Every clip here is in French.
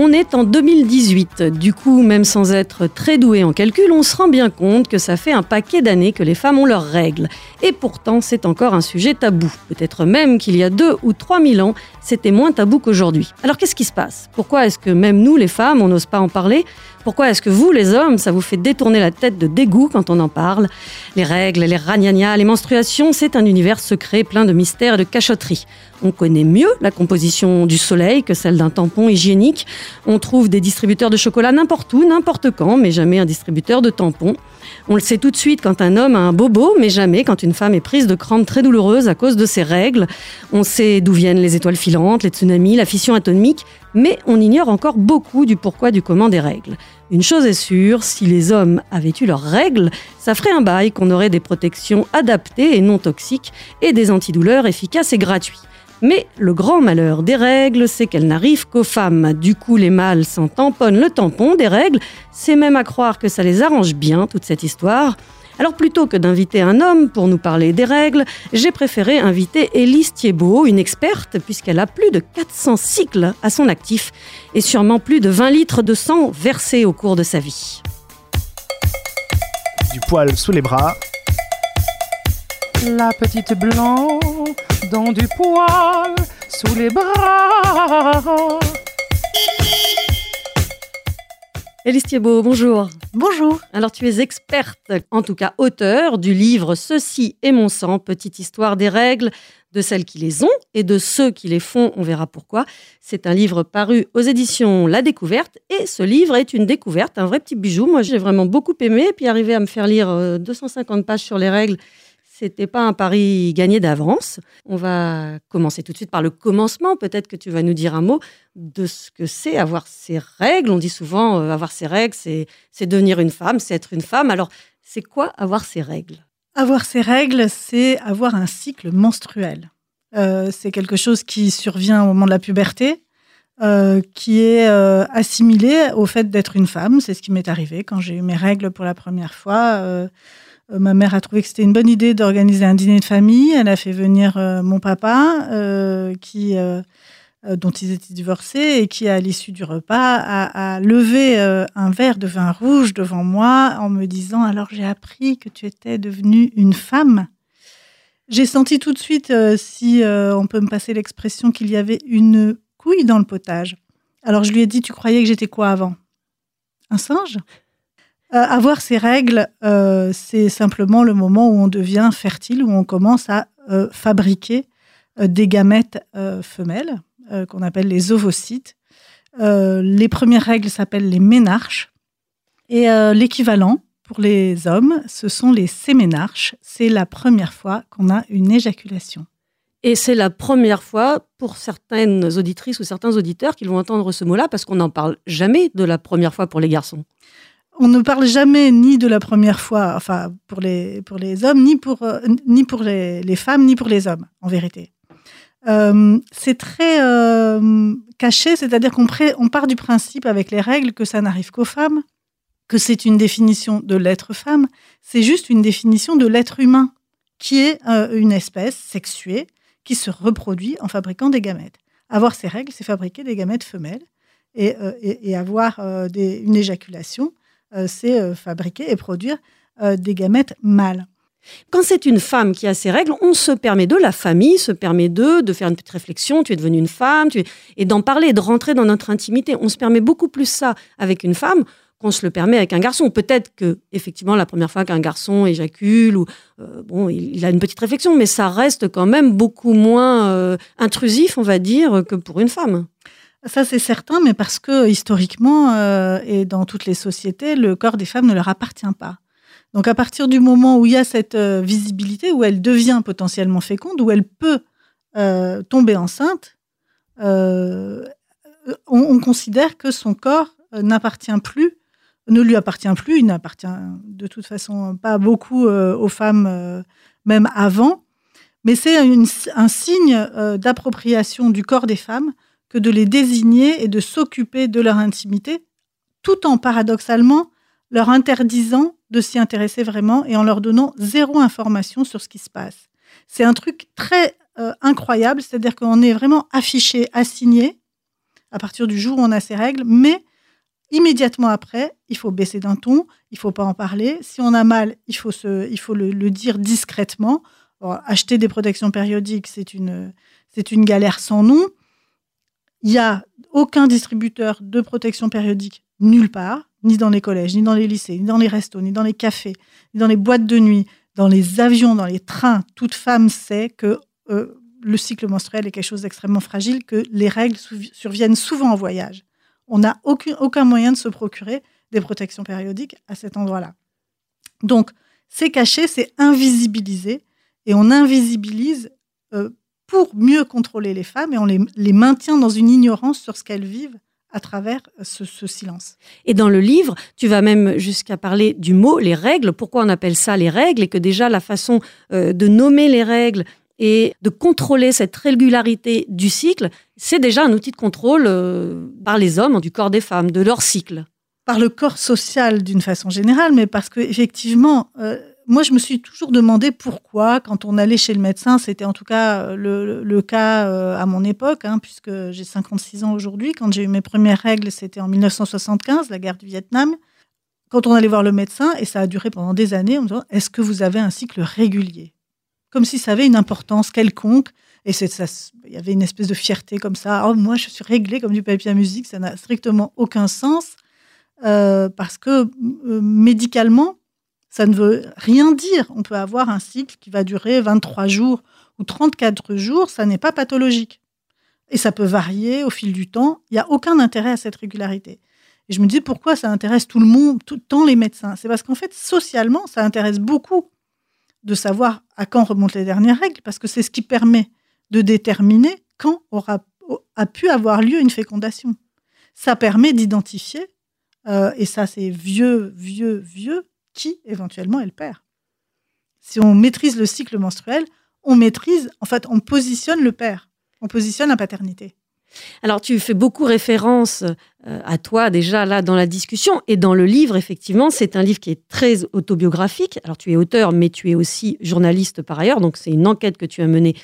On est en 2018. Du coup, même sans être très doué en calcul, on se rend bien compte que ça fait un paquet d'années que les femmes ont leurs règles. Et pourtant, c'est encore un sujet tabou. Peut-être même qu'il y a deux ou trois mille ans, c'était moins tabou qu'aujourd'hui. Alors qu'est-ce qui se passe? Pourquoi est-ce que même nous, les femmes, on n'ose pas en parler? Pourquoi est-ce que vous, les hommes, ça vous fait détourner la tête de dégoût quand on en parle Les règles, les ragnagnas, les menstruations, c'est un univers secret plein de mystères et de cachotteries. On connaît mieux la composition du soleil que celle d'un tampon hygiénique. On trouve des distributeurs de chocolat n'importe où, n'importe quand, mais jamais un distributeur de tampons. On le sait tout de suite quand un homme a un bobo, mais jamais quand une femme est prise de crampes très douloureuses à cause de ses règles. On sait d'où viennent les étoiles filantes, les tsunamis, la fission atomique, mais on ignore encore beaucoup du pourquoi du comment des règles. Une chose est sûre, si les hommes avaient eu leurs règles, ça ferait un bail qu'on aurait des protections adaptées et non toxiques et des antidouleurs efficaces et gratuits. Mais le grand malheur des règles, c'est qu'elles n'arrivent qu'aux femmes. Du coup, les mâles s'en tamponnent le tampon des règles. C'est même à croire que ça les arrange bien, toute cette histoire. Alors plutôt que d'inviter un homme pour nous parler des règles, j'ai préféré inviter Élise Thiebaud, une experte, puisqu'elle a plus de 400 cycles à son actif et sûrement plus de 20 litres de sang versés au cours de sa vie. Du poil sous les bras. La petite blanc dans du poil sous les bras. Élise Thiebaud, bonjour. Bonjour. Alors tu es experte, en tout cas auteur du livre Ceci est mon sang, petite histoire des règles, de celles qui les ont et de ceux qui les font, on verra pourquoi. C'est un livre paru aux éditions La Découverte et ce livre est une découverte, un vrai petit bijou. Moi j'ai vraiment beaucoup aimé, puis arriver à me faire lire 250 euh, pages sur les règles, c'était pas un pari gagné d'avance. On va commencer tout de suite par le commencement. Peut-être que tu vas nous dire un mot de ce que c'est avoir ses règles. On dit souvent euh, avoir ses règles, c'est devenir une femme, c'est être une femme. Alors, c'est quoi avoir ses règles? Avoir ses règles, c'est avoir un cycle menstruel. Euh, c'est quelque chose qui survient au moment de la puberté, euh, qui est assimilé au fait d'être une femme. C'est ce qui m'est arrivé quand j'ai eu mes règles pour la première fois. Euh, ma mère a trouvé que c'était une bonne idée d'organiser un dîner de famille. Elle a fait venir euh, mon papa, euh, qui, dont ils étaient divorcés, et qui, à l'issue du repas, a, levé un verre de vin rouge devant moi en me disant Alors j'ai appris que tu étais devenue une femme. J'ai senti tout de suite, si on peut me passer l'expression, qu'il y avait une couille dans le potage. Alors je lui ai dit Tu croyais que j'étais quoi avant? Un singe? Euh, avoir ces règles, euh, c'est simplement le moment où on devient fertile, où on commence à euh, fabriquer des gamètes femelles, qu'on appelle les ovocytes. les premières règles s'appellent les ménarches. Et l'équivalent pour les hommes, ce sont les séménarches. C'est la première fois qu'on a une éjaculation. Et c'est la première fois pour certaines auditrices ou certains auditeurs qu'ils vont entendre ce mot-là, parce qu'on n'en parle jamais de la première fois pour les garçons on ne parle jamais ni de la première fois, enfin pour les, hommes, ni pour, euh, les, femmes, ni pour les hommes, en vérité. Euh, c'est très euh, caché, c'est-à-dire qu'on on part du principe avec les règles que ça n'arrive qu'aux femmes, que c'est une définition de l'être femme, c'est juste une définition de l'être humain, qui est une espèce sexuée qui se reproduit en fabriquant des gamètes. Avoir ces règles, c'est fabriquer des gamètes femelles et, et, avoir une éjaculation c'est euh, fabriquer et produire euh, des gamètes mâles. Quand c'est une femme qui a ses règles, on se permet de, la famille se permet de, de faire une petite réflexion, tu es devenue une femme, et d'en parler, de rentrer dans notre intimité. On se permet beaucoup plus ça avec une femme qu'on se le permet avec un garçon. Peut-être que, effectivement, la première fois qu'un garçon éjacule, ou, bon, il, a une petite réflexion, mais ça reste quand même beaucoup moins intrusif, on va dire, que pour une femme. Ça, c'est certain, mais parce que historiquement euh, et dans toutes les sociétés, le corps des femmes ne leur appartient pas. Donc, à partir du moment où il y a cette euh, visibilité, où elle devient potentiellement féconde, où elle peut euh, tomber enceinte, on, considère que son corps n'appartient plus, ne lui appartient plus. Il n'appartient de toute façon pas beaucoup aux femmes, même avant. Mais c'est un signe d'appropriation du corps des femmes que de les désigner et de s'occuper de leur intimité, tout en paradoxalement leur interdisant de s'y intéresser vraiment et en leur donnant zéro information sur ce qui se passe. C'est un truc très euh, incroyable, c'est-à-dire qu'on est vraiment affiché, assigné à partir du jour où on a ses règles, mais immédiatement après, il faut baisser d'un ton, il faut pas en parler. Si on a mal, il faut, se, il faut le, dire discrètement. acheter des protections périodiques, c'est une, c'est une galère sans nom. Il n'y a aucun distributeur de protection périodique nulle part, ni dans les collèges, ni dans les lycées, ni dans les restos, ni dans les cafés, ni dans les boîtes de nuit, dans les avions, dans les trains. Toute femme sait que euh, le cycle menstruel est quelque chose d'extrêmement fragile, que les règles surviennent souvent en voyage. On n'a aucun, moyen de se procurer des protections périodiques à cet endroit-là. Donc, c'est caché, c'est invisibilisé, et on invisibilise euh, pour mieux contrôler les femmes, et on les, les maintient dans une ignorance sur ce qu'elles vivent à travers ce, ce, silence. Et dans le livre, tu vas même jusqu'à parler du mot, les règles, pourquoi on appelle ça les règles, et que déjà la façon euh, de nommer les règles et de contrôler cette régularité du cycle, c'est déjà un outil de contrôle euh, par les hommes du corps des femmes, de leur cycle. Par le corps social d'une façon générale, mais parce que effectivement, euh, moi je me suis toujours demandé pourquoi, quand on allait chez le médecin, c'était en tout cas le, le cas euh, à mon époque, hein, puisque j'ai 56 ans aujourd'hui. Quand j'ai eu mes premières règles, c'était en 1975, la guerre du Vietnam. Quand on allait voir le médecin, et ça a duré pendant des années, on me disait Est-ce que vous avez un cycle régulier? Comme si ça avait une importance quelconque. Et il y avait une espèce de fierté comme ça. Oh, moi, je suis réglée comme du papier à musique. Ça n'a strictement aucun sens euh, parce que euh, médicalement, ça ne veut rien dire. On peut avoir un cycle qui va durer 23 jours ou 34 jours. Ça n'est pas pathologique. Et ça peut varier au fil du temps. Il n'y a aucun intérêt à cette régularité. Et je me dis pourquoi ça intéresse tout le monde, tout, tant les médecins? C'est parce qu'en fait, socialement, ça intéresse beaucoup de savoir à quand remontent les dernières règles, parce que c'est ce qui permet de déterminer quand aura a pu avoir lieu une fécondation. Ça permet d'identifier, euh, et ça c'est vieux, vieux, vieux, qui éventuellement est le père. Si on maîtrise le cycle menstruel, on maîtrise, en fait, on positionne le père, on positionne la paternité. Alors, tu fais beaucoup référence euh, à toi déjà là dans la discussion et dans le livre, effectivement, c'est un livre qui est très autobiographique. Alors, tu es auteur, mais tu es aussi journaliste par ailleurs, donc c'est une enquête que tu as menée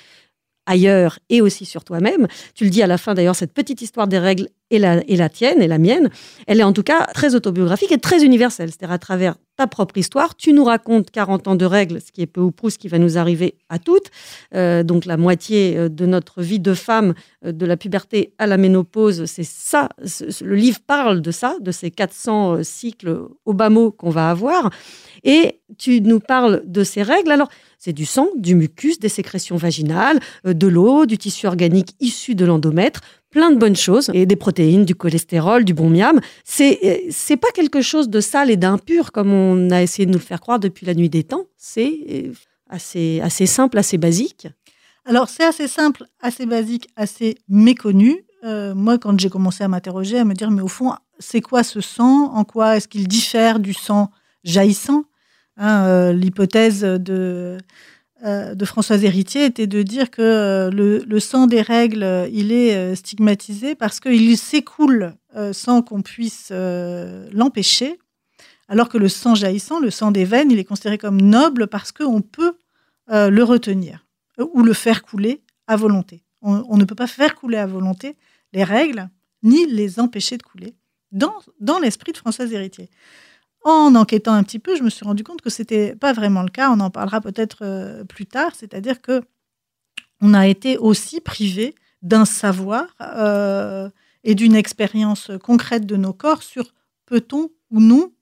ailleurs et aussi sur toi-même. Tu le dis à la fin d'ailleurs, cette petite histoire des règles et la, et la tienne et la mienne, elle est en tout cas très autobiographique et très universelle. C'est-à-dire à travers ta propre histoire, tu nous racontes 40 ans de règles, ce qui est peu ou prou ce qui va nous arriver à toutes. Euh, donc la moitié euh, de notre vie de femme, euh, de la puberté à la ménopause, c'est ça. Le livre parle de ça, de ces 400 cycles au bas mot qu'on va avoir. Et tu nous parles de ces règles. Alors, c'est du sang, du mucus, des sécrétions vaginales, de l'eau, du tissu organique issu de l'endomètre, plein de bonnes choses, et des protéines, du cholestérol, du bon miam. C'est, euh, c'est pas quelque chose de sale et d'impur comme on a essayé de nous le faire croire depuis la nuit des temps. C'est euh, assez, assez simple, assez basique. Alors, c'est assez simple, assez basique, assez méconnu. moi, quand j'ai commencé à m'interroger, à me dire, mais au fond, c'est quoi ce sang? En quoi est-ce qu'il diffère du sang jaillissant? Hein, euh, l'hypothèse de, euh, de Françoise Héritier était de dire que euh, le, sang des règles, il est stigmatisé parce qu'il s'écoule sans qu'on puisse l'empêcher, alors que le sang jaillissant, le sang des veines, il est considéré comme noble parce qu'on peut le retenir ou le faire couler à volonté. On, ne peut pas faire couler à volonté les règles ni les empêcher de couler dans, dans l'esprit de Françoise Héritier. En enquêtant un petit peu, je me suis rendu compte que c'était pas vraiment le cas. On en parlera peut-être euh, plus tard. C'est-à-dire que on a été aussi privé d'un savoir euh, et d'une expérience concrète de nos corps sur peut-on ou non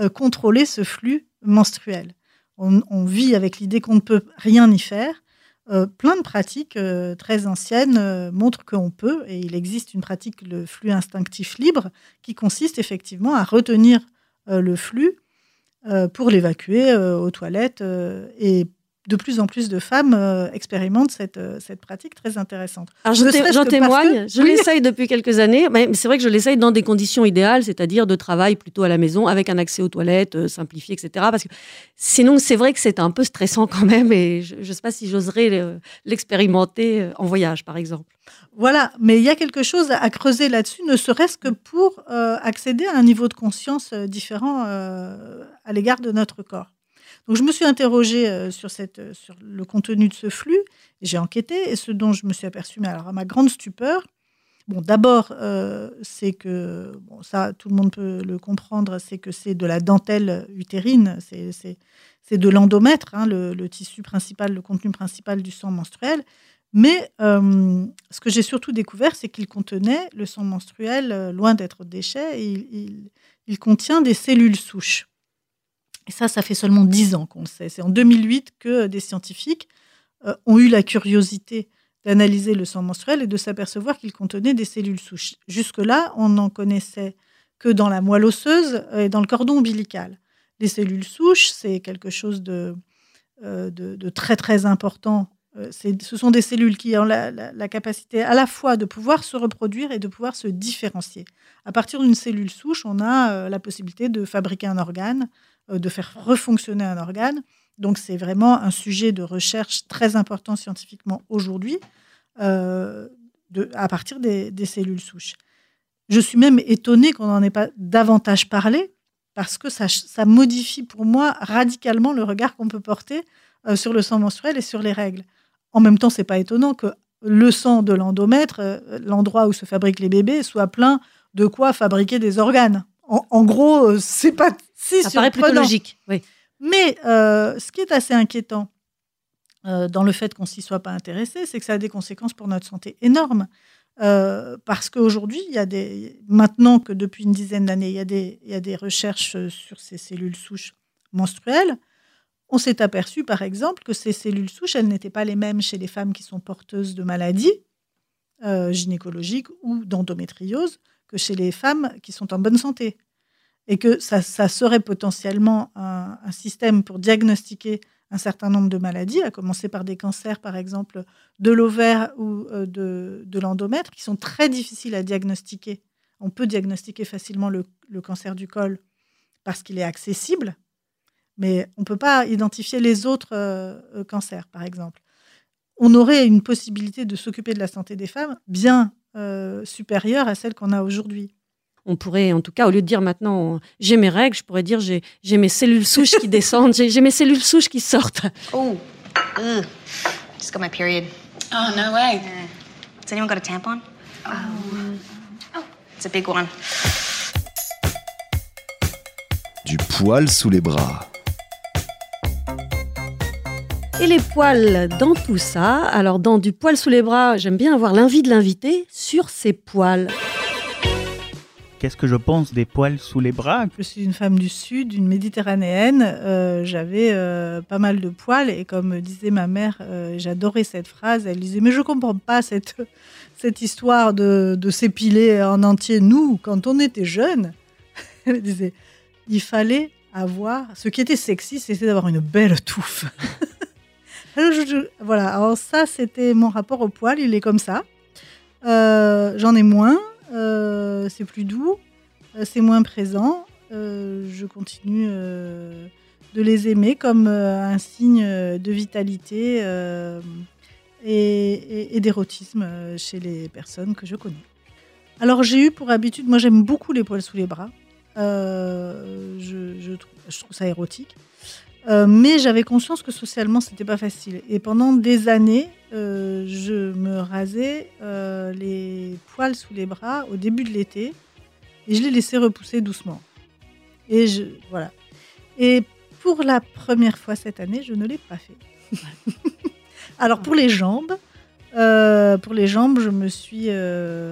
euh, contrôler ce flux menstruel. On, vit avec l'idée qu'on ne peut rien y faire. plein de pratiques très anciennes montrent qu'on peut, et il existe une pratique, le flux instinctif libre, qui consiste effectivement à retenir le flux euh, pour l'évacuer euh, aux toilettes. et de plus en plus de femmes expérimentent cette, cette pratique très intéressante. Alors j'en témoigne, je l'essaye depuis quelques années, mais c'est vrai que je l'essaye dans des conditions idéales, c'est-à-dire de travail plutôt à la maison, avec un accès aux toilettes simplifié, etc. Parce que sinon, c'est vrai que c'est un peu stressant quand même, et je ne sais pas si j'oserais l'expérimenter en voyage, par exemple. Voilà, mais il y a quelque chose à creuser là-dessus, ne serait-ce que pour euh, accéder à un niveau de conscience euh, différent euh, à l'égard de notre corps. Donc je me suis interrogée sur, cette, sur le contenu de ce flux, j'ai enquêté, et ce dont je me suis aperçue, mais alors à ma grande stupeur, Bon, d'abord, euh, c'est que, bon, ça, tout le monde peut le comprendre, c'est que c'est de la dentelle utérine, c'est de l'endomètre, hein, le, tissu principal, le contenu principal du sang menstruel. Mais euh, ce que j'ai surtout découvert, c'est qu'il contenait, le sang menstruel, euh, loin d'être déchet, il, il, contient des cellules souches. Et ça, ça fait seulement 10 ans qu'on le sait. C'est en 2008 que des scientifiques euh, ont eu la curiosité d'analyser le sang menstruel et de s'apercevoir qu'il contenait des cellules souches. Jusque-là, on n'en connaissait que dans la moelle osseuse et dans le cordon ombilical. Les cellules souches, c'est quelque chose de, de, très très important euh, ce sont des cellules qui ont la, capacité à la fois de pouvoir se reproduire et de pouvoir se différencier. À partir d'une cellule souche, on a euh, la possibilité de fabriquer un organe, euh, de faire refonctionner un organe. Donc c'est vraiment un sujet de recherche très important scientifiquement aujourd'hui à partir des, cellules souches. Je suis même étonnée qu'on n'en ait pas davantage parlé parce que ça, modifie pour moi radicalement le regard qu'on peut porter sur le sang menstruel et sur les règles. En même temps, c'est pas étonnant que le sang de l'endomètre, euh, l'endroit où se fabriquent les bébés, soit plein de quoi fabriquer des organes. En, gros, euh, c'est pas Ça paraît plutôt logique. Oui. Mais euh, ce qui est assez inquiétant dans le fait qu'on s'y soit pas intéressé, c'est que ça a des conséquences pour notre santé énormes. parce qu'aujourd'hui, il y a des, maintenant que depuis une dizaine d'années, il, y a des, il y a des recherches sur ces cellules souches menstruelles, on s'est aperçu, par exemple, que ces cellules souches, elles n'étaient pas les mêmes chez les femmes qui sont porteuses de maladies euh, gynécologiques ou d'endométriose que chez les femmes qui sont en bonne santé. Et que ça, serait potentiellement un, système pour diagnostiquer un certain nombre de maladies, à commencer par des cancers, par exemple, de l'ovaire ou euh, de, l'endomètre, qui sont très difficiles à diagnostiquer. On peut diagnostiquer facilement le cancer du col parce qu'il est accessible, mais on ne peut pas identifier les autres euh, euh, cancers, par exemple. On aurait une possibilité de s'occuper de la santé des femmes bien supérieure à celle qu'on a aujourd'hui. On pourrait, en tout cas, au lieu de dire maintenant j'ai mes règles, je pourrais dire j'ai mes cellules souches qui descendent, j'ai mes cellules souches qui sortent. Oh, ugh. just got my period. Oh, no way. Has anyone got a tampon? Oh. oh, it's a big one. Du poil sous les bras. Et les poils dans tout ça? Alors, dans du poil sous les bras, j'aime bien avoir l'envie de l'inviter sur ses poils. Qu'est-ce que je pense des poils sous les bras? Je suis une femme du Sud, une méditerranéenne. Euh, j'avais euh, pas mal de poils et comme disait ma mère, euh, j'adorais cette phrase. Elle disait Mais je comprends pas cette, cette histoire de, s'épiler en entier. Nous, quand on était jeunes, elle disait Il fallait avoir. Ce qui était sexy, c'était d'avoir une belle touffe. voilà, alors ça, c'était mon rapport au poil, il est comme ça. J'en ai moins, euh, c'est plus doux, euh, c'est moins présent. je continue de les aimer comme un signe de vitalité et, d'érotisme chez les personnes que je connais. Alors j'ai eu pour habitude, moi j'aime beaucoup les poils sous les bras. je, trouve, ça érotique. Euh, mais j'avais conscience que socialement, c'était pas facile. Et pendant des années, euh, je me rasais euh, les poils sous les bras au début de l'été et je les laissais repousser doucement. Et je, voilà. Et pour la première fois cette année, je ne l'ai pas fait. Alors pour les jambes, pour les jambes, je me suis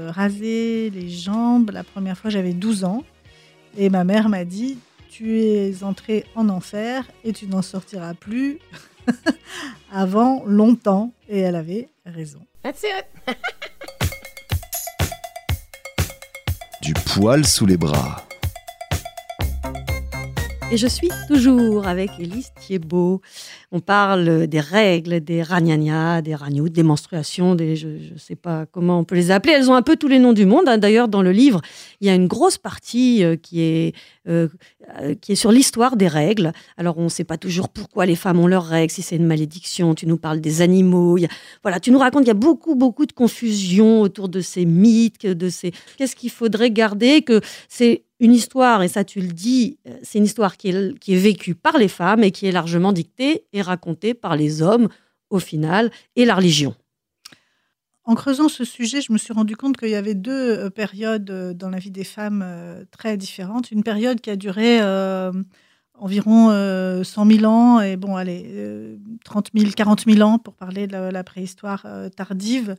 rasé les jambes. La première fois, j'avais 12 ans. Et ma mère m'a dit, tu es entré en enfer et tu n'en sortiras plus avant longtemps. Et elle avait raison. That's it. du poil sous les bras. Et je suis toujours avec Élise Thiebaud. On parle des règles, des ragnagnas, des ragnout, des menstruations, des, je ne sais pas comment on peut les appeler. Elles ont un peu tous les noms du monde. Hein. D'ailleurs, dans le livre, il y a une grosse partie euh, qui est, euh, euh, qui est sur l'histoire des règles. Alors, on ne sait pas toujours pourquoi les femmes ont leurs règles, si c'est une malédiction. Tu nous parles des animaux. voilà, tu nous racontes qu'il y a beaucoup, beaucoup de confusion autour de ces mythes, de ces. Qu'est-ce qu'il faudrait garder Que c'est une histoire, et ça tu le dis, euh, c'est une histoire qui est, vécue par les femmes et qui est largement dictée et racontée par les hommes au final et la religion. en creusant ce sujet, je me suis rendu compte qu'il y avait deux euh, périodes euh, dans la vie des femmes très différentes. Une période qui a duré environ euh, 100 000 ans, et bon, allez, euh, 30 000, 40 000 ans pour parler de la, préhistoire tardive,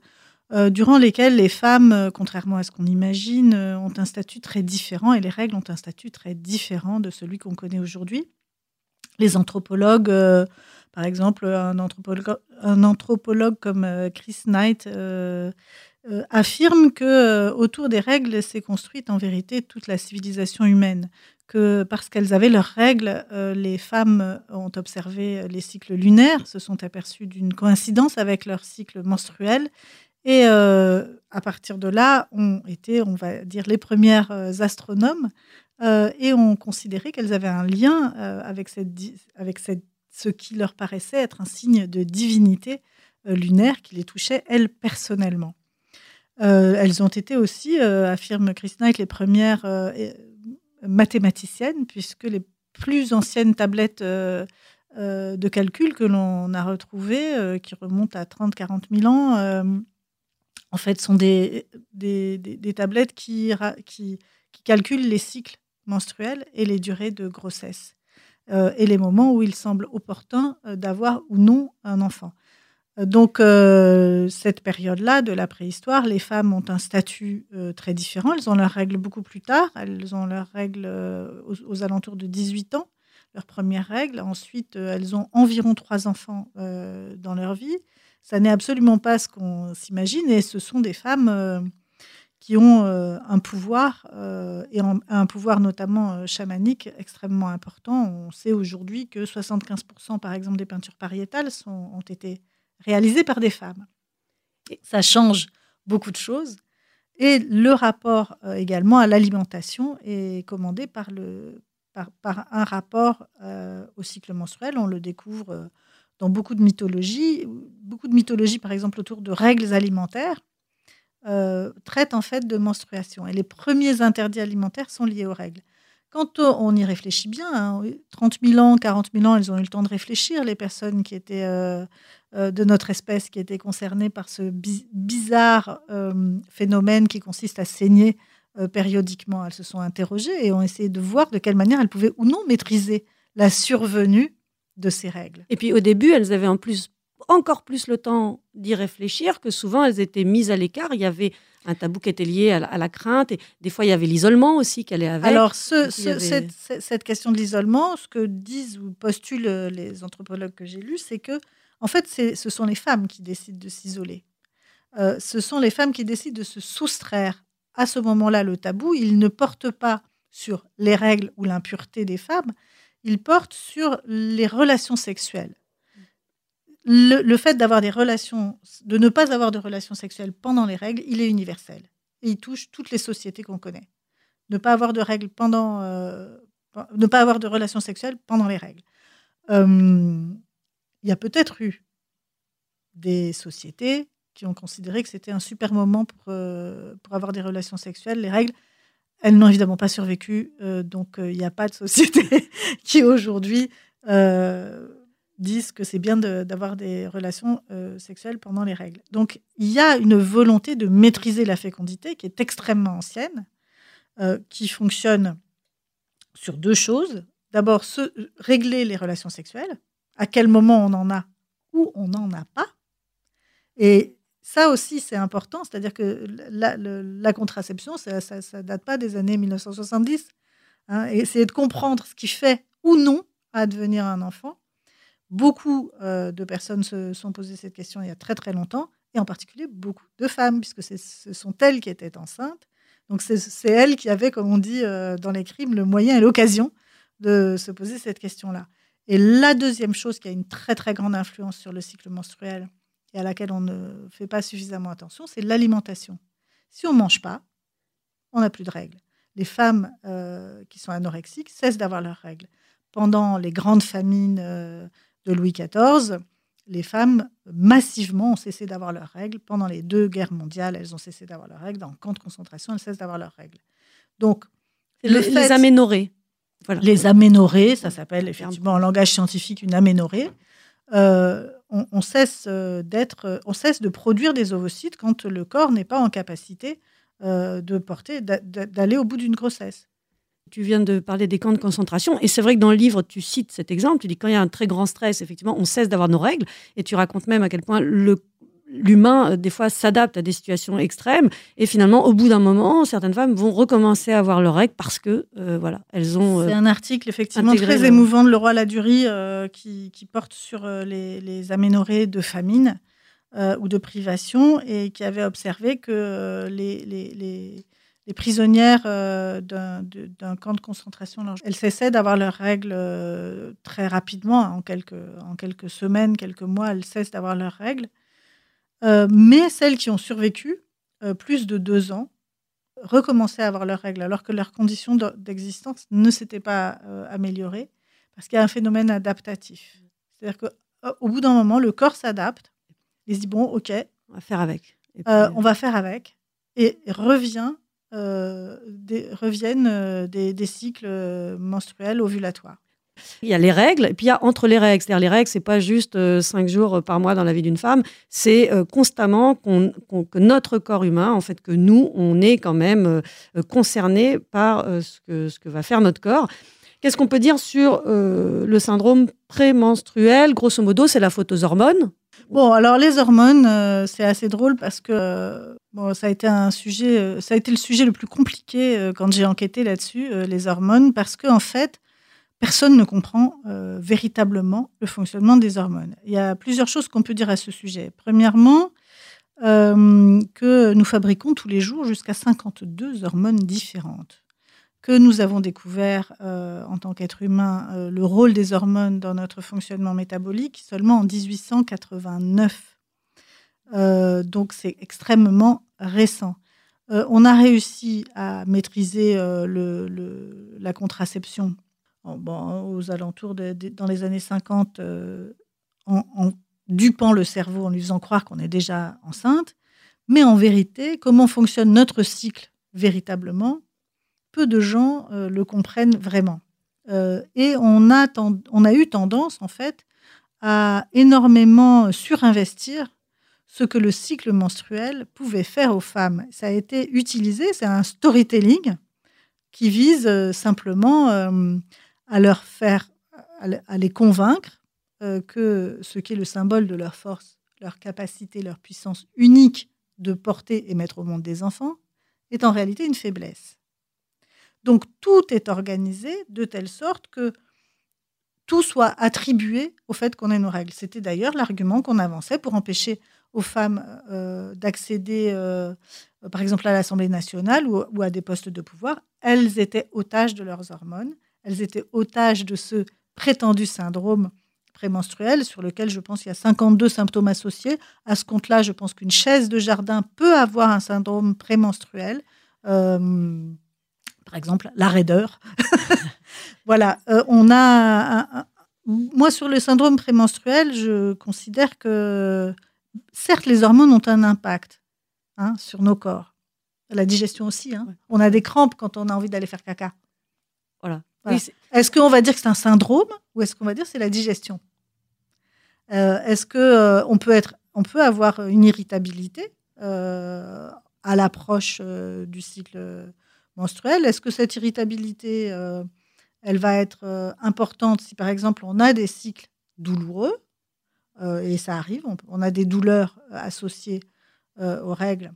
euh, durant lesquelles les femmes, euh, contrairement à ce qu'on imagine, euh, ont un statut très différent et les règles ont un statut très différent de celui qu'on connaît aujourd'hui. Les anthropologues, par exemple, un anthropologue, comme Chris Knight affirme que autour des règles s'est construite en vérité toute la civilisation humaine. Que parce qu'elles avaient leurs règles, les femmes ont observé les cycles lunaires, se sont aperçues d'une coïncidence avec leur cycle menstruel et euh, à partir de là, ont été, on va dire, les premières euh, astronomes euh, et ont considéré qu'elles avaient un lien avec, cette, avec cette, ce qui leur paraissait être un signe de divinité lunaire qui les touchait, elles, personnellement. Elles ont été aussi, affirme Chris les premières mathématiciennes, puisque les plus anciennes tablettes de calcul que l'on a retrouvées, qui remontent à 30-40 000 ans, en fait, sont des, des, des- tablettes qui, qui, qui calculent les cycles menstruels et les durées de grossesse euh, et les moments où il semble opportun euh, d'avoir ou non un enfant. Euh, Donc, cette période-là de la préhistoire, les femmes ont un statut très différent. Elles ont leurs règles beaucoup plus tard. Elles ont leurs règles aux, aux alentours de 18 ans, leurs premières règles. Ensuite, elles ont environ trois enfants dans leur vie. Ça n'est absolument pas ce qu'on s'imagine et ce sont des femmes euh, qui ont euh, un pouvoir euh, et un pouvoir notamment chamanique extrêmement important. On sait aujourd'hui que 75% par exemple des peintures pariétales ont été réalisées par des femmes. Ça change beaucoup de choses. Et le rapport également à l'alimentation est commandé par, le, par, un rapport au cycle menstruel. On le découvre dans beaucoup de mythologies. Beaucoup de mythologies, par exemple, autour de règles alimentaires, euh, traitent en fait de menstruation. Et les premiers interdits alimentaires sont liés aux règles. Quand on y réfléchit bien, hein, 30 000 ans, 40 000 ans, elles ont eu le temps de réfléchir, les personnes qui étaient euh, euh, de notre espèce, qui étaient concernées par ce bi- bizarre euh, phénomène qui consiste à saigner périodiquement. Elles se sont interrogées et ont essayé de voir de quelle manière elles pouvaient ou non maîtriser la survenue de ces règles. Et puis au début, elles avaient en plus encore plus le temps d'y réfléchir que souvent elles étaient mises à l'écart. Il y avait un tabou qui était lié à la, à la crainte et des fois il y avait l'isolement aussi qu'elle est avec. Alors, ce- avait- cette, question de l'isolement, ce que disent ou postulent euh, les anthropologues que j'ai lus, c'est que, en fait, ce sont les femmes qui décident de s'isoler. Euh, ce sont les femmes qui décident de se soustraire à ce moment-là le tabou. Il ne porte pas sur les règles ou l'impureté des femmes, il porte sur les relations sexuelles. Le, fait d'avoir des relations, de ne pas avoir de relations sexuelles pendant les règles, il est universel. Il touche toutes les sociétés qu'on connaît ne pas avoir de règles pendant, euh, ne pas avoir de relations sexuelles pendant les règles. Euh, Il y a peut-être eu des sociétés qui ont considéré que c'était un super moment pour, euh, pour avoir des relations sexuelles. Les règles, elles n'ont évidemment pas survécu, euh, donc euh, il n'y a pas de société qui aujourd'hui euh, disent que c'est bien d'avoir des relations sexuelles pendant les règles. Donc il y a une volonté de maîtriser la fécondité qui est extrêmement ancienne qui fonctionne sur deux choses. D'abord, régler les relations sexuelles, à quel moment on en a ou on n'en a pas. Et ça aussi, c'est important, c'est-à-dire que la, contraception, ça ne date pas des années 1970. hein, et essayer de comprendre ce qui fait ou non advenir un enfant. Beaucoup euh, de personnes se sont posées cette question il y a très très longtemps, et en particulier beaucoup de femmes, puisque ce sont elles qui étaient enceintes. Donc c'est c'est elles qui avaient, comme on dit euh, dans les crimes, le moyen et l'occasion de se poser cette question-là. Et la deuxième chose qui a une très très grande influence sur le cycle menstruel et à laquelle on ne fait pas suffisamment attention, c'est l'alimentation. Si on ne mange pas, on n'a plus de règles. Les femmes euh, qui sont anorexiques cessent d'avoir leurs règles. Pendant les grandes famines euh, de Louis XIV, les femmes massivement ont cessé d'avoir leurs règles. Pendant les deux guerres mondiales, elles ont cessé d'avoir leurs règles. Dans le camp de concentration, elles cessent d'avoir leurs règles. Donc, le fait- les aménorrhées. Voilà. les aménorrhées, ça s'appelle effectivement en langage scientifique une aménorrhée, euh, on, cesse euh, d'être, euh, on cesse de produire des ovocytes quand le corps n'est pas en capacité euh, de porter, d'a- d'a- d'aller au bout d'une grossesse. Tu viens de parler des camps de concentration. Et c'est vrai que dans le livre, tu cites cet exemple. Tu dis quand il y a un très grand stress, effectivement, on cesse d'avoir nos règles. Et tu racontes même à quel point le- l'humain, euh, des fois, s'adapte à des situations extrêmes. Et finalement, au bout d'un moment, certaines femmes vont recommencer à avoir leurs règles parce que, euh, voilà, elles ont. euh, C'est un article effectivement très le- émouvant de Leroy Ladurie euh, qui, qui porte sur euh, les, les aménorrhées de famine euh, ou de privation et qui avait observé que euh, les, les- les- les prisonnières euh, d'un camp de concentration, elles cessaient d'avoir leurs règles euh, très rapidement, en quelques, en quelques semaines, quelques mois, elles cessent d'avoir leurs règles. Euh, mais celles qui ont survécu euh, plus de deux ans recommençaient à avoir leurs règles alors que leurs conditions de- d'existence ne s'étaient pas euh, améliorées parce qu'il y a un phénomène adaptatif. C'est-à-dire qu'au bout d'un moment, le corps s'adapte. Il se dit bon, ok, on va faire avec. Puis, on va faire avec et revient, des, reviennent des, des cycles menstruels ovulatoires. Il y a les règles, et puis il y a entre les règles. C'est-à-dire les règles, c'est pas juste euh, cinq jours euh, par mois dans la vie d'une femme, c'est euh, constamment qu'on- que notre corps humain, en fait, que nous, on est quand même euh, concerné par ce, que, ce que va faire notre corps. Qu'est-ce qu'on peut dire sur le syndrome prémenstruel? Grosso modo, c'est la faute aux hormones. Bon, alors les hormones, c'est assez drôle parce que bon, ça a été un sujet, ça a été le sujet le plus compliqué quand j'ai enquêté là-dessus, les hormones, parce que en fait, personne ne comprend euh, véritablement le fonctionnement des hormones. Il y a plusieurs choses qu'on peut dire à ce sujet. Premièrement, euh, que nous fabriquons tous les jours jusqu'à 52 hormones différentes que nous avons découvert euh, en tant qu'être humain le rôle des hormones dans notre fonctionnement métabolique seulement en 1889. Euh, donc c'est extrêmement récent. On a réussi à maîtriser la contraception bon, aux alentours de, dans les années 50 euh, en, dupant le cerveau, en lui faisant croire qu'on est déjà enceinte. Mais en vérité, comment fonctionne notre cycle véritablement peu de gens euh, le comprennent vraiment. Euh, et on a, on a eu tendance, en fait, à énormément surinvestir ce que le cycle menstruel pouvait faire aux femmes. Ça a été utilisé, c'est un storytelling qui vise simplement à leur faire, à, le- à les convaincre euh, que ce qui est le symbole de leur force, leur capacité, leur puissance unique de porter et mettre au monde des enfants, est en réalité une faiblesse. Donc tout est organisé de telle sorte que tout soit attribué au fait qu'on ait nos règles. C'était d'ailleurs l'argument qu'on avançait pour empêcher aux femmes euh, d'accéder, euh, par exemple, à l'Assemblée nationale ou à des postes de pouvoir. Elles étaient otages de leurs hormones, elles étaient otages de ce prétendu syndrome prémenstruel sur lequel je pense qu'il y a 52 symptômes associés. À ce compte-là, je pense qu'une chaise de jardin peut avoir un syndrome prémenstruel. Euh, par exemple, la raideur. voilà, euh, on a. un- un- moi, sur le syndrome prémenstruel, je considère que, certes, les hormones ont un impact hein, sur nos corps. La digestion aussi. hein. On a des crampes quand on a envie d'aller faire caca. Voilà. Est-ce qu'on va dire que c'est un syndrome ou est-ce qu'on va dire que c'est la digestion? Euh, Est-ce que euh, peut avoir une irritabilité euh, à l'approche du cycle menstruel? Est-ce que cette irritabilité, elle va être importante si par exemple on a des cycles douloureux et ça arrive, on, a des douleurs associées aux règles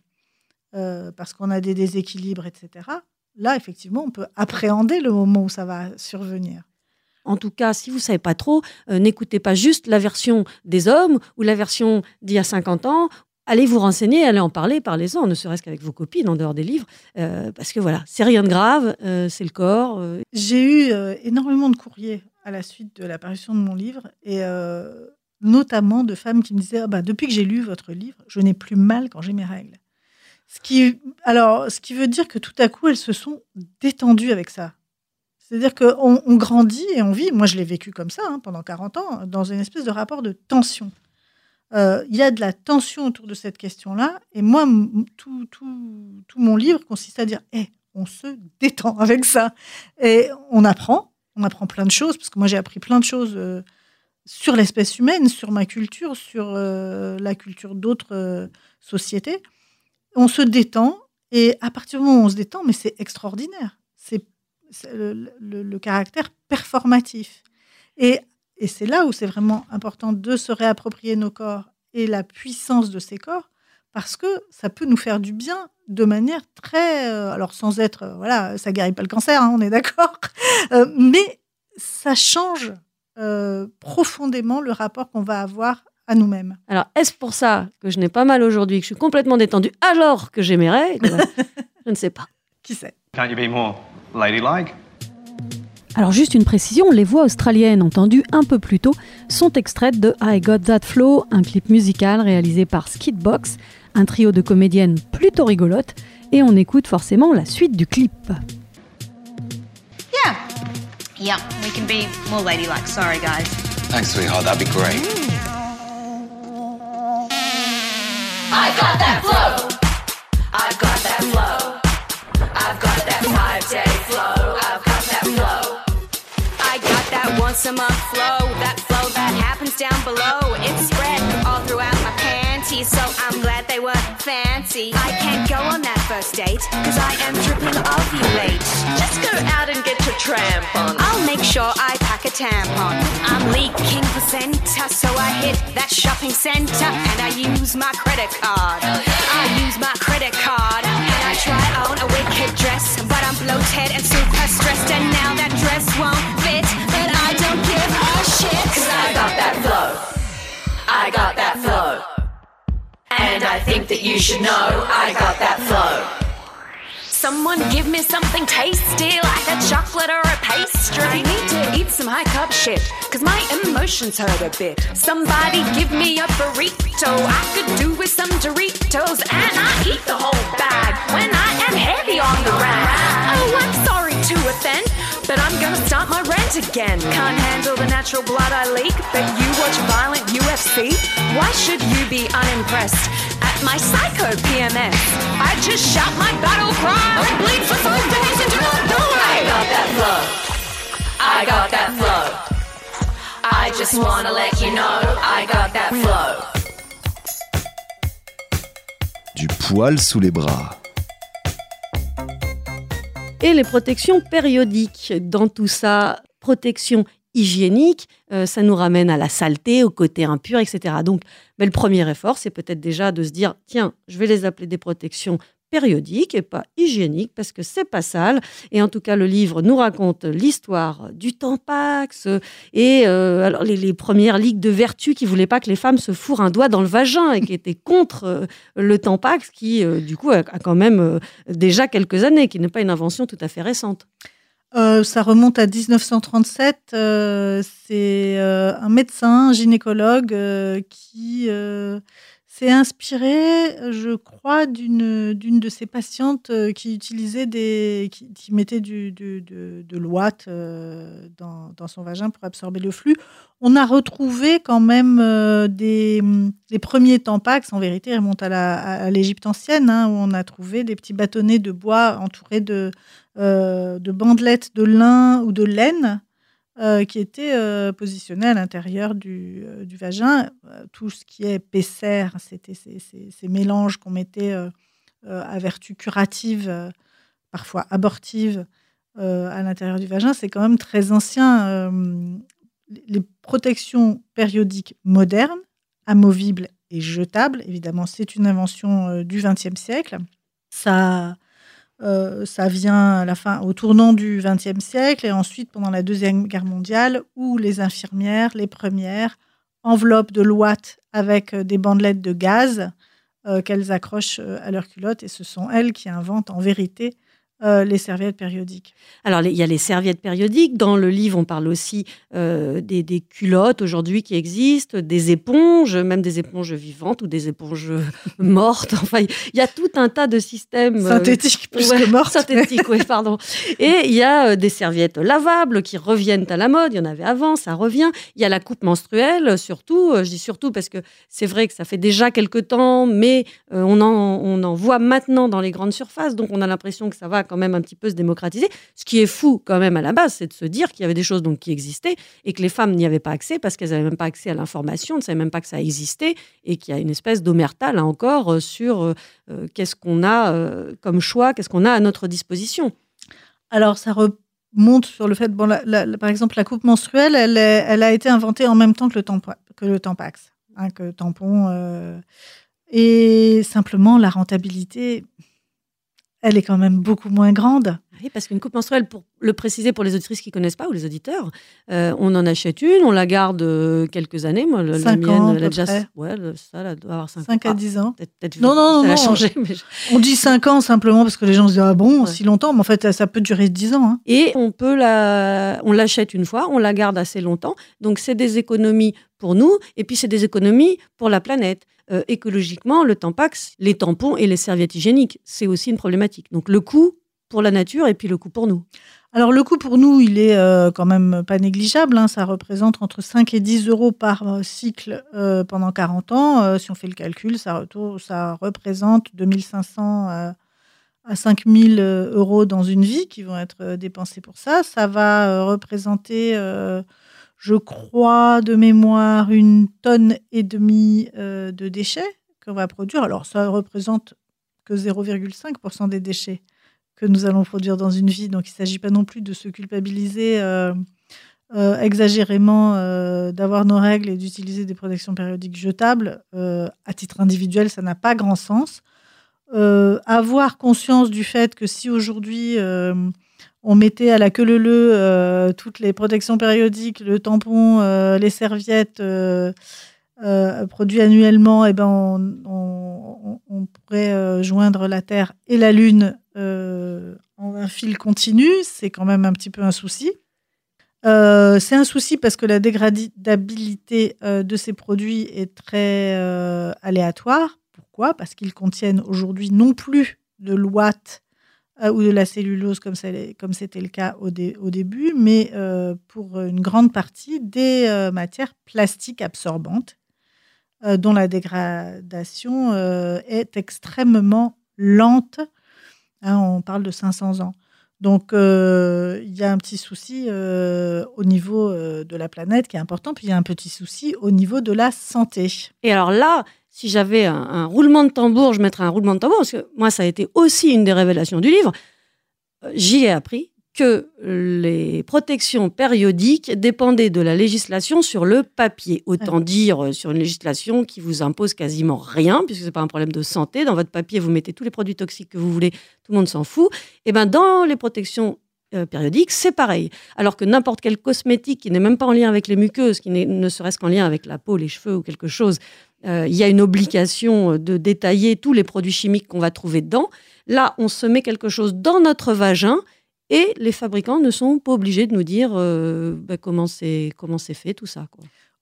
parce qu'on a des déséquilibres, etc. Là, effectivement, on peut appréhender le moment où ça va survenir. En tout cas, si vous ne savez pas trop, euh, n'écoutez pas juste la version des hommes ou la version d'il y a 50 ans. Allez vous renseigner, allez en parler, parlez-en, ne serait-ce qu'avec vos copines en dehors des livres, euh, parce que voilà, c'est rien de grave, euh, c'est le corps. J'ai eu énormément de courriers à la suite de l'apparition de mon livre, et notamment de femmes qui me disaient Ah bah, Depuis que j'ai lu votre livre, je n'ai plus mal quand j'ai mes règles. Ce qui, alors, ce qui veut dire que tout à coup, elles se sont détendues avec ça. C'est-à-dire qu'on on grandit et on vit, moi je l'ai vécu comme ça hein, pendant 40 ans, dans une espèce de rapport de tension. Euh, Il y a de la tension autour de cette question-là, et moi, tout, tout, tout mon livre consiste à dire Eh, on se détend avec ça. Et on apprend, on apprend plein de choses, parce que moi j'ai appris plein de choses euh, sur l'espèce humaine, sur ma culture, sur euh, la culture d'autres sociétés. On se détend et à partir du moment où on se détend, mais c'est extraordinaire. C'est le, caractère performatif. Et, c'est là où c'est vraiment important de se réapproprier nos corps et la puissance de ces corps, parce que ça peut nous faire du bien de manière très... euh, alors sans être... euh, voilà, ça guérit pas le cancer, hein, on est d'accord, Euh, mais ça change profondément le rapport qu'on va avoir à nous-mêmes. Alors, est-ce pour ça que je n'ai pas mal aujourd'hui, que je suis complètement détendue alors que j'ai mes règles? Je ne sais pas. Qui sait? Can't you be more ladylike? Alors juste une précision, les voix australiennes entendues un peu plus tôt sont extraites de I Got That Flow, un clip musical réalisé par Skidbox, un trio de comédiennes plutôt rigolotes, et on écoute forcément la suite du clip. Yeah. Yep, we can be more ladylike. Sorry, guys. Thanks, sweetheart. That'd be great. I've got that flow. I've got that flow. I've got that five day flow. I've got that flow. I got that once a month flow, that flow that happens down below. It's spread all throughout so I'm glad they were fancy. I can't go on that first date, cause I am dripping ovulate. Just go out and get your tramp on. I'll make sure I pack a tampon. I'm leaking placenta, so I hit that shopping center and I use my credit card. I use my credit card and I try on a wicked dress, but I'm bloated and super stressed, and now that dress won't fit. But I don't give a shit, Cause I got that flow. I got that flow. And I think that you should know I got that flow. Someone give me something tasty like a chocolate or a pastry. I need to eat some high carb shit, cause my emotions hurt a bit. Somebody give me a burrito. I could do with some Doritos, and I eat the whole bag when I am heavy on the rag. Oh, I'm sorry to offend, but I'm gonna start my rant again. Can't handle the natural blood I leak, but you watch violent UFC? Why should you be unimpressed? At my psycho PMS, I just shout my battle cry I bleed for five days and do not die. I got that flow. I got that flow. I just wanna let you know I got that flow. Du poil sous les bras. Et les protections périodiques. Dans tout ça, protection hygiénique, euh, ça nous ramène à la saleté, au côté impur, etc. Donc, ben, le premier effort, c'est peut-être déjà de se dire, tiens, je vais les appeler des protections périodiques et pas hygiéniques parce que c'est pas sale. Et en tout cas, le livre nous raconte l'histoire du Tampax et euh, alors les, premières ligues de vertu qui voulaient pas que les femmes se fourrent un doigt dans le vagin et qui étaient contre euh, le Tampax qui, euh, du coup, a, quand même déjà quelques années, qui n'est pas une invention tout à fait récente. Ça remonte à 1937. euh, c'est un médecin, un gynécologue, qui s'est inspiré, je crois, d'une de ses patientes euh, qui utilisait des, qui, mettait du, de, de l'ouate euh, dans, dans son vagin pour absorber le flux. On a retrouvé quand même euh, des, les premiers tampax, en vérité, remontent à l'Égypte ancienne, hein, où on a trouvé des petits bâtonnets de bois entourés de, de bandelettes de lin ou de laine euh, qui étaient euh, positionnés à l'intérieur du, euh, vagin. Euh, tout ce qui est PCR, c'était ces, ces- mélanges qu'on mettait à vertu curative, parfois abortive, à l'intérieur du vagin. C'est quand même très ancien. les protections périodiques modernes, amovibles et jetables, évidemment, c'est une invention du XXe siècle. Ça, euh, ça vient à la fin, au tournant du XXe siècle et ensuite pendant la Deuxième Guerre mondiale, où les infirmières, les premières, enveloppent de l'ouate avec euh, des bandelettes de gaz euh, qu'elles accrochent à leur culotte et ce sont elles qui inventent en vérité euh, les serviettes périodiques. Alors, il y a les serviettes périodiques. Dans le livre, on parle aussi euh, des, des culottes aujourd'hui qui existent, des éponges, même des éponges vivantes ou des éponges mortes. Enfin, il y a tout un tas de systèmes. euh, Synthétiques plus ouais, que mortes. Synthétiques, oui, pardon. Et il y a des serviettes lavables qui reviennent à la mode. Il y en avait avant, ça revient. Il y a la coupe menstruelle, surtout. Je dis surtout parce que c'est vrai que ça fait déjà quelque temps, mais on, en, on en voit maintenant dans les grandes surfaces. Donc, on a l'impression que ça va quand même un petit peu se démocratiser. Ce qui est fou quand même à la base, c'est de se dire qu'il y avait des choses donc qui existaient et que les femmes n'y avaient pas accès parce qu'elles n'avaient même pas accès à l'information, ne savaient même pas que ça existait et qu'il y a une espèce d'omerta là encore euh, sur euh, euh, qu'est-ce qu'on a comme choix, qu'est-ce qu'on a à notre disposition. Alors, ça remonte sur le fait, bon, par exemple, la coupe menstruelle, elle, a été inventée en même temps que le, tampo- que le Tampax, hein, que le tampon. et simplement, la rentabilité, elle est quand même beaucoup moins grande. Oui, parce qu'une coupe menstruelle, pour le préciser pour les auditrices qui connaissent pas ou les auditeurs, euh, on en achète une, on la garde euh, quelques années. Moi, le- la mienne, ans, elle a déjà, près. ouais, le- ça, elle doit avoir 5 ans. 5 à Ah, 10 ans. peut-être- peut-être Non, non, ça non, a changé. mais On dit 5 ans simplement parce que les gens se disent Ah bon, Ouais. si longtemps Mais en fait, ça peut durer 10 ans. hein. Et on peut la, on l'achète une fois, on la garde assez longtemps. Donc c'est des économies pour nous, et puis c'est des économies pour la planète. Euh, écologiquement, le Tampax, les tampons et les serviettes hygiéniques, c'est aussi une problématique. Donc le coût pour la nature et puis le coût pour nous. Alors, le coût pour nous, il est euh, quand même pas négligeable. hein. Ça représente entre 5 et 10 euros par euh, cycle euh, pendant 40 ans. Si on fait le calcul, ça, ça représente 2500 euh, à 5000 euh, euros dans une vie qui vont être dépensés pour ça. Ça va représenter, je crois, de mémoire, une tonne et demie de déchets qu'on va produire. Alors, ça représente que 0,5% des déchets que nous allons produire dans une vie. Donc, il ne s'agit pas non plus de se culpabiliser euh, euh, exagérément euh, d'avoir nos règles et d'utiliser des protections périodiques jetables. À titre individuel, ça n'a pas grand sens. Avoir conscience du fait que si aujourd'hui on mettait à la queue leu leu toutes les protections périodiques, le tampon, les serviettes produits annuellement, eh ben on, pourrait joindre la Terre et la Lune euh, en un fil continu. C'est quand même un petit peu un souci. Euh, c'est un souci parce que la dégradabilité euh, de ces produits est très aléatoire. Pourquoi? Parce qu'ils contiennent aujourd'hui non plus de l'ouate ou de la cellulose comme c'était le cas au, dé- au début, mais pour une grande partie des matières plastiques absorbantes dont la dégradation est extrêmement lente. Hein, on parle de 500 ans. Donc, euh, il y a un petit souci euh, au niveau euh, de la planète qui est important, puis il y a un petit souci au niveau de la santé. Et alors là, si j'avais un, un roulement de tambour, je mettrais un roulement de tambour, parce que moi, ça a été aussi une des révélations du livre. J'y ai appris que les protections périodiques dépendaient de la législation sur le papier. Autant dire euh, sur une législation qui vous impose quasiment rien, puisque ce n'est pas un problème de santé. Dans votre papier, vous mettez tous les produits toxiques que vous voulez, tout le monde s'en fout. Et ben dans les protections euh, périodiques, c'est pareil. Alors que n'importe quel cosmétique qui n'est même pas en lien avec les muqueuses, qui ne serait-ce qu'en lien avec la peau, les cheveux ou quelque chose, euh, il y a une obligation de détailler tous les produits chimiques qu'on va trouver dedans. Là, on se met quelque chose dans notre vagin et les fabricants ne sont pas obligés de nous dire euh, bah, comment c'est fait tout ça.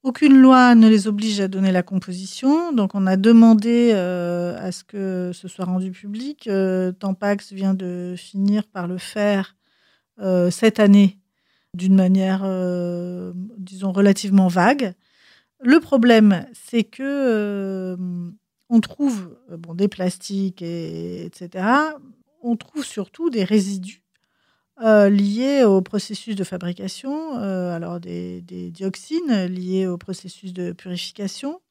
Aucune loi ne les oblige à donner la composition. Donc, on a demandé euh, à ce que ce soit rendu public. Euh, Tampax vient de finir par le faire euh, cette année d'une manière, euh, disons, relativement vague. Le problème, c'est que on trouve bon, des plastiques, et, etc. On trouve surtout des résidus euh, liés au processus de fabrication, euh, alors des, des dioxines liées au processus de purification.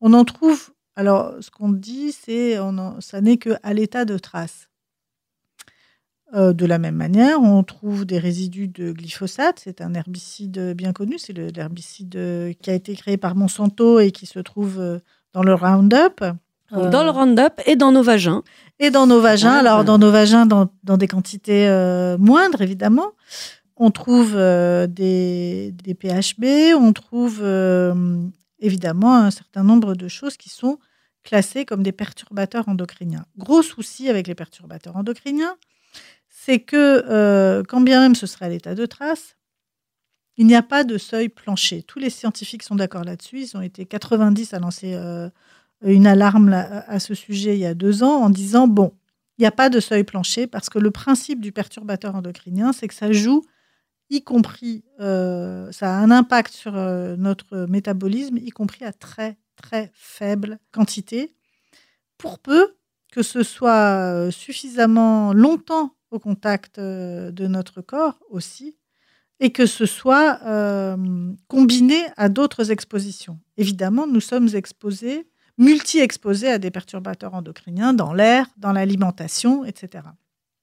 On en trouve, alors ce qu'on dit, c'est ça n'est qu'à l'état de trace. Euh, de la même manière, on trouve des résidus de glyphosate. C'est un herbicide bien connu. C'est l'herbicide qui a été créé par Monsanto et qui se trouve euh, dans le Roundup. Dans le Roundup et dans nos vagins. Et dans nos vagins, Ah. alors dans nos vagins, dans, dans des quantités euh, moindres, évidemment. On trouve euh, des, des PHB, on trouve euh, évidemment un certain nombre de choses qui sont classées comme des perturbateurs endocriniens. Gros souci avec les perturbateurs endocriniens, c'est que quand bien même ce serait à l'état de trace, il n'y a pas de seuil plancher. Tous les scientifiques sont d'accord là-dessus. Ils ont été 90 à lancer une alarme à ce sujet il y a deux ans en disant bon, il n'y a pas de seuil plancher parce que le principe du perturbateur endocrinien, c'est que ça joue, y compris, euh, ça a un impact sur euh, notre métabolisme, y compris à très très faible quantité, pour peu que ce soit euh, suffisamment longtemps au contact de notre corps aussi, et que ce soit combiné à d'autres expositions. Évidemment, nous sommes exposés, multi-exposés à des perturbateurs endocriniens dans l'air, dans l'alimentation, etc.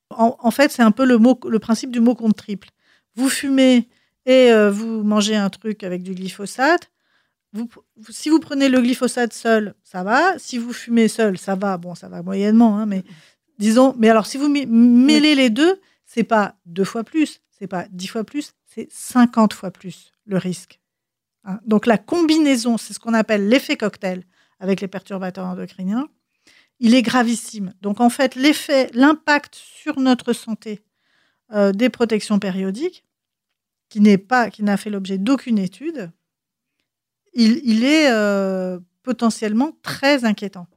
En, en fait, c'est un peu le, mot, le principe du mot contre triple. Vous fumez et euh, vous mangez un truc avec du glyphosate. Vous- si vous prenez le glyphosate seul, ça va. Si vous fumez seul, ça va. Bon, ça va moyennement, hein, mais disons. Mais alors, si vous mêlez les deux, c'est pas deux fois plus, c'est pas dix fois plus, c'est 50 fois plus le risque. Hein. Donc la combinaison, c'est ce qu'on appelle l'effet cocktail avec les perturbateurs endocriniens. Il est gravissime. Donc en fait, l'effet, l'impact sur notre santé euh, des protections périodiques, qui n'est pas, qui n'a fait l'objet d'aucune étude, il, est euh, potentiellement très inquiétant.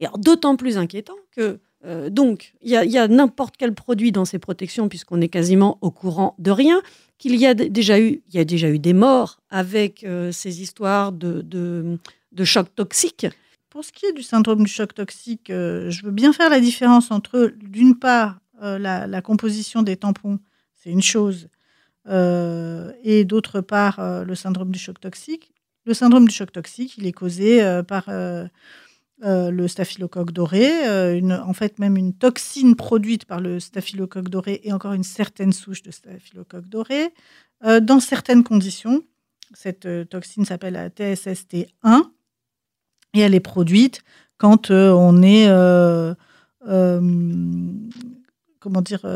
Et d'autant plus inquiétant que, euh, donc, il y a, n'importe quel produit dans ces protections, puisqu'on est quasiment au courant de rien, qu'il y a déjà eu, il y a déjà eu des morts avec ces histoires de, de chocs toxiques. Pour ce qui est du syndrome du choc toxique, euh, je veux bien faire la différence entre, d'une part, euh, la, composition des tampons, c'est une chose, euh, et d'autre part, le syndrome du choc toxique. Le syndrome du choc toxique, il est causé par le staphylocoque doré, en fait même une toxine produite par le staphylocoque doré et encore une certaine souche de staphylocoque doré, dans certaines conditions. Cette toxine s'appelle la TSST1 et elle est produite quand euh, on est euh, euh, comment dire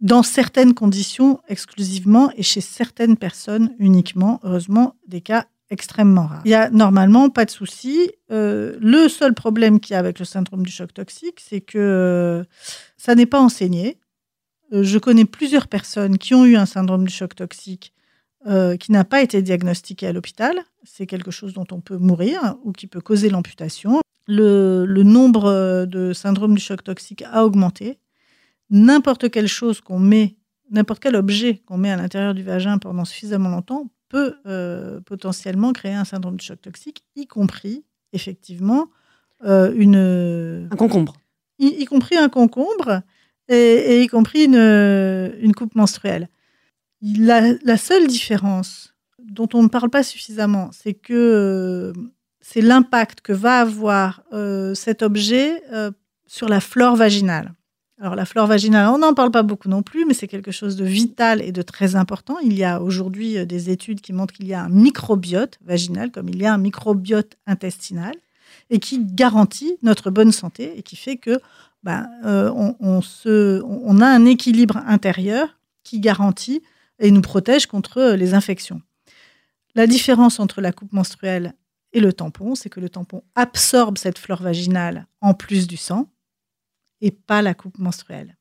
dans certaines conditions exclusivement et chez certaines personnes uniquement. Heureusement, des cas extrêmement rares. Il y a normalement pas de souci. Le seul problème qu'il y a avec le syndrome du choc toxique, c'est que ça n'est pas enseigné. Je connais plusieurs personnes qui ont eu un syndrome du choc toxique euh, qui n'a pas été diagnostiqué à l'hôpital. C'est quelque chose dont on peut mourir ou qui peut causer l'amputation. Le, le nombre euh, de syndromes du choc toxique a augmenté. N'importe quelle chose qu'on met, n'importe quel objet qu'on met à l'intérieur du vagin pendant suffisamment longtemps peut euh, potentiellement créer un syndrome du choc toxique, y compris effectivement euh, une Un concombre. y, y compris un concombre et, et y compris une, une coupe menstruelle. La, seule différence dont on ne parle pas suffisamment, c'est que euh, c'est l'impact que va avoir euh, cet objet euh, sur la flore vaginale. Alors la flore vaginale, on n'en parle pas beaucoup non plus, mais c'est quelque chose de vital et de très important. Il y a aujourd'hui des études qui montrent qu'il y a un microbiote vaginal comme il y a un microbiote intestinal et qui garantit notre bonne santé et qui fait que ben, on a un équilibre intérieur qui garantit et nous protège contre euh, les infections. La différence entre la coupe menstruelle et le tampon, c'est que le tampon absorbe cette flore vaginale en plus du sang et pas la coupe menstruelle.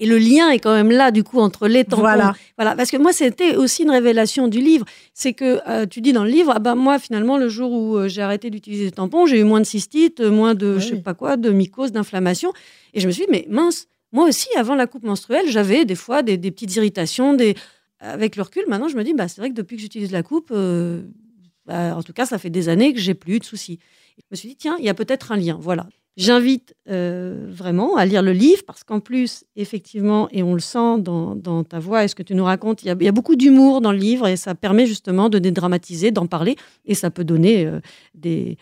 Et le lien est quand même là, du coup, entre les tampons. Voilà. Voilà, parce que moi, c'était aussi une révélation du livre. C'est que euh, tu dis dans le livre, ah ben moi, finalement, le jour où euh, j'ai arrêté d'utiliser les tampons, j'ai eu moins de cystite, euh, moins de, Oui, je sais pas quoi, de mycose, d'inflammation. Et je me suis dit, mais mince, moi aussi, avant la coupe menstruelle, j'avais des fois des, des petites irritations, des... avec le recul. Maintenant, je me dis, bah, c'est vrai que depuis que j'utilise la coupe, euh, bah, en tout cas, ça fait des années que j'ai plus de soucis. Je me suis dit, tiens, il y a peut-être un lien. Voilà. J'invite euh, vraiment à lire le livre parce qu'en plus, effectivement, et on le sent dans, dans ta voix et ce que tu nous racontes, il y a, il y a beaucoup d'humour dans le livre et ça permet justement de dédramatiser, d'en parler et ça peut donner euh, des,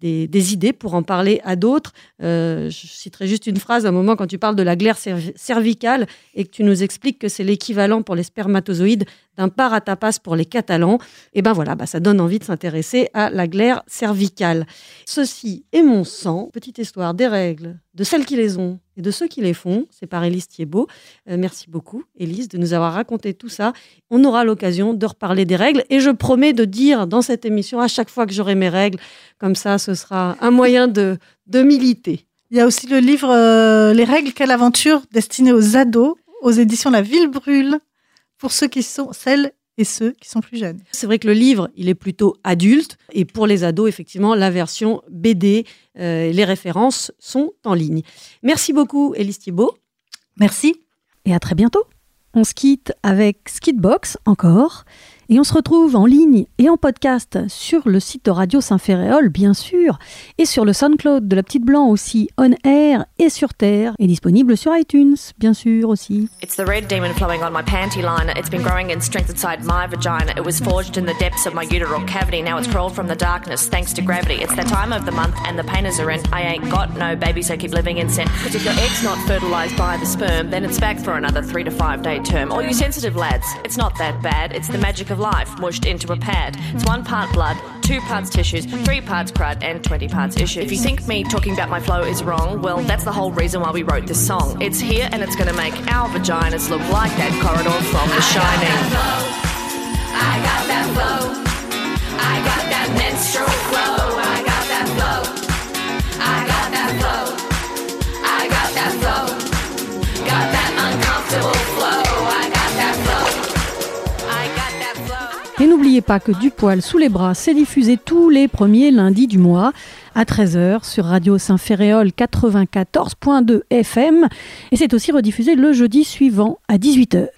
des, idées pour en parler à d'autres. Euh, je citerai juste une phrase à un moment quand tu parles de la glaire cerv- cervicale et que tu nous expliques que c'est l'équivalent pour les spermatozoïdes d'un paratapas pour les Catalans. Et ben voilà, bah, ça donne envie de s'intéresser à la glaire cervicale. Ceci est mon sang, petite histoire des règles, de celles qui les ont et de ceux qui les font. C'est par Élise Thiebaud. Euh, merci beaucoup, Élise, de nous avoir raconté tout ça. On aura l'occasion de reparler des règles et je promets de dire dans cette émission à chaque fois que j'aurai mes règles, comme ça, ce sera un moyen de, de militer. Il y a aussi le livre euh, Les règles, quelle aventure destiné aux ados aux éditions La Ville Brûle pour ceux qui sont celles et ceux qui sont plus jeunes. C'est vrai que le livre, il est plutôt adulte et pour les ados, effectivement, la version BD, euh, les références sont en ligne. Merci beaucoup, Élise Thiebaud. Merci. Et à très bientôt. On se quitte avec Skidbox encore. Et on se retrouve en ligne et en podcast sur le site de Radio Saint-Ferréol, bien sûr, et sur le SoundCloud de la Petite Blanc aussi, on air et sur Terre, et disponible sur iTunes, bien sûr aussi. It's the red demon flowing on my panty liner. It's been growing in strength inside my vagina. It was forged in the depths of my uteral cavity. Now it's crawled from the darkness thanks to gravity. It's that time of the month and the painters are in. I ain't got no baby, so keep living in sin. Cause if your egg's not fertilized by the sperm, then it's back for another three to five day term. All you sensitive lads, it's not that bad. It's the magic of life mushed into a pad. It's one part blood, two parts tissues, three parts crud, and 20 parts issue. If you think me talking about my flow is wrong, well, that's the whole reason why we wrote this song. It's here and it's gonna make our vaginas look like that corridor from The Shining. I got that flow. I got that flow. I got that flow. I got that flow. I got that flow. Got that uncomfortable n'oubliez pas que Du poil sous les bras, c'est diffusé tous les premiers lundis du mois à 13h sur Radio Saint-Ferréol 94.2 FM et c'est aussi rediffusé le jeudi suivant à 18h.